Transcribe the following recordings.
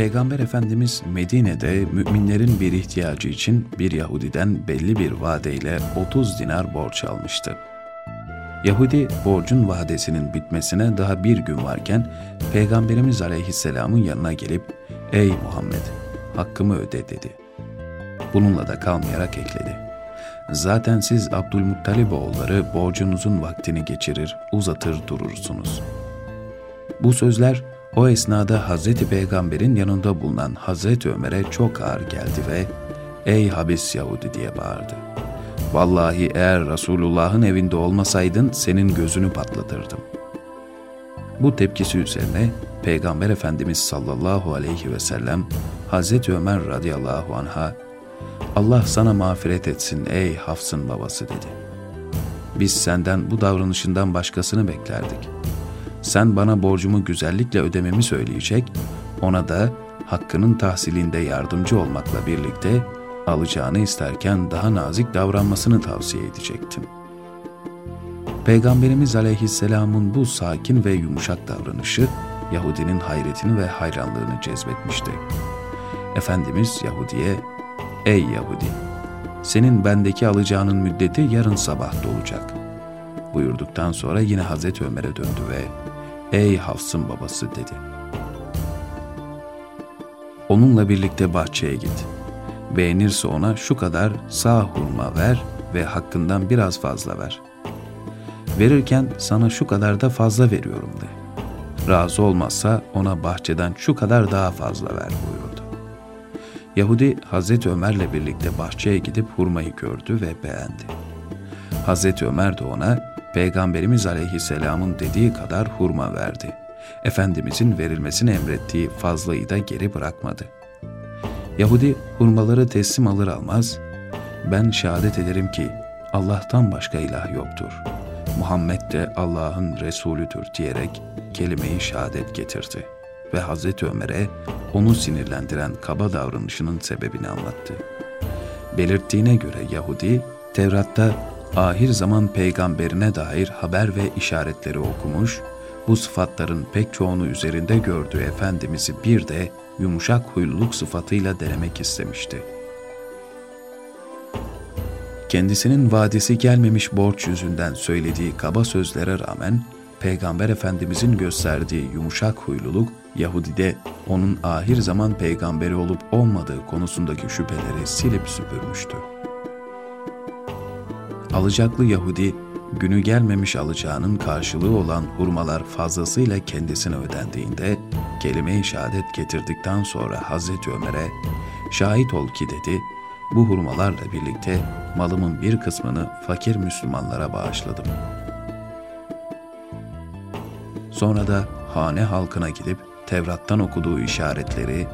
Peygamber Efendimiz Medine'de müminlerin bir ihtiyacı için bir Yahudiden belli bir vadeyle 30 dinar borç almıştı. Yahudi borcun vadesinin bitmesine daha bir gün varken Peygamberimiz Aleyhisselam'ın yanına gelip ''Ey Muhammed, hakkımı öde.'' dedi. Bununla da kalmayarak ekledi. Zaten siz Abdülmuttalib oğulları borcunuzun vaktini geçirir, uzatır durursunuz. Bu sözler o esnada Hazreti Peygamber'in yanında bulunan Hazreti Ömer'e çok ağır geldi ve ''Ey habis Yahudi!'' diye bağırdı. ''Vallahi eğer Resulullah'ın evinde olmasaydın senin gözünü patlatırdım.'' Bu tepkisi üzerine Peygamber Efendimiz sallallahu aleyhi ve sellem Hazreti Ömer radıyallahu anha Allah sana mağfiret etsin ey Hafs'ın babası dedi. Biz senden bu davranışından başkasını beklerdik. Sen bana borcumu güzellikle ödememi söyleyecek, ona da hakkının tahsilinde yardımcı olmakla birlikte alacağını isterken daha nazik davranmasını tavsiye edecektim. Peygamberimiz aleyhisselamın bu sakin ve yumuşak davranışı Yahudinin hayretini ve hayranlığını cezbetmişti. Efendimiz Yahudi'ye Ey Yahudi! Senin bendeki alacağının müddeti yarın sabah dolacak. Buyurduktan sonra yine Hazreti Ömer'e döndü ve Ey Hafs'ın babası dedi. Onunla birlikte bahçeye git. Beğenirse ona şu kadar sağ hurma ver ve hakkından biraz fazla ver. Verirken sana şu kadar da fazla veriyorum de. Razı olmazsa ona bahçeden şu kadar daha fazla ver buyurdu. Yahudi Hazreti Ömer'le birlikte bahçeye gidip hurmayı gördü ve beğendi. Hazreti Ömer de ona Peygamberimiz Aleyhisselam'ın dediği kadar hurma verdi. Efendimizin verilmesini emrettiği fazlayı da geri bırakmadı. Yahudi hurmaları teslim alır almaz, ben şehadet ederim ki Allah'tan başka ilah yoktur. Muhammed de Allah'ın Resulüdür diyerek kelimeyi şehadet getirdi.'' ve Hazreti Ömer'e onu sinirlendiren kaba davranışının sebebini anlattı. Belirttiğine göre Yahudi, Tevrat'ta ahir zaman peygamberine dair haber ve işaretleri okumuş, bu sıfatların pek çoğunu üzerinde gördüğü Efendimiz'i bir de yumuşak huyluluk sıfatıyla denemek istemişti. Kendisinin vadisi gelmemiş borç yüzünden söylediği kaba sözlere rağmen Peygamber Efendimizin gösterdiği yumuşak huyluluk Yahudi'de onun ahir zaman peygamberi olup olmadığı konusundaki şüpheleri silip süpürmüştü. Alacaklı Yahudi, günü gelmemiş alacağının karşılığı olan hurmalar fazlasıyla kendisine ödendiğinde, kelime-i şehadet getirdikten sonra Hazreti Ömer'e, şahit ol ki dedi, bu hurmalarla birlikte malımın bir kısmını fakir Müslümanlara bağışladım. Sonra da hane halkına gidip Tevrat'tan okuduğu işaretleri,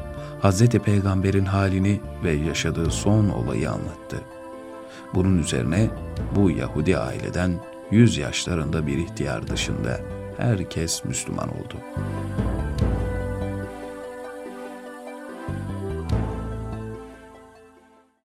Hz. Peygamber'in halini ve yaşadığı son olayı anlattı. Bunun üzerine bu Yahudi aileden yüz yaşlarında bir ihtiyar dışında herkes Müslüman oldu.''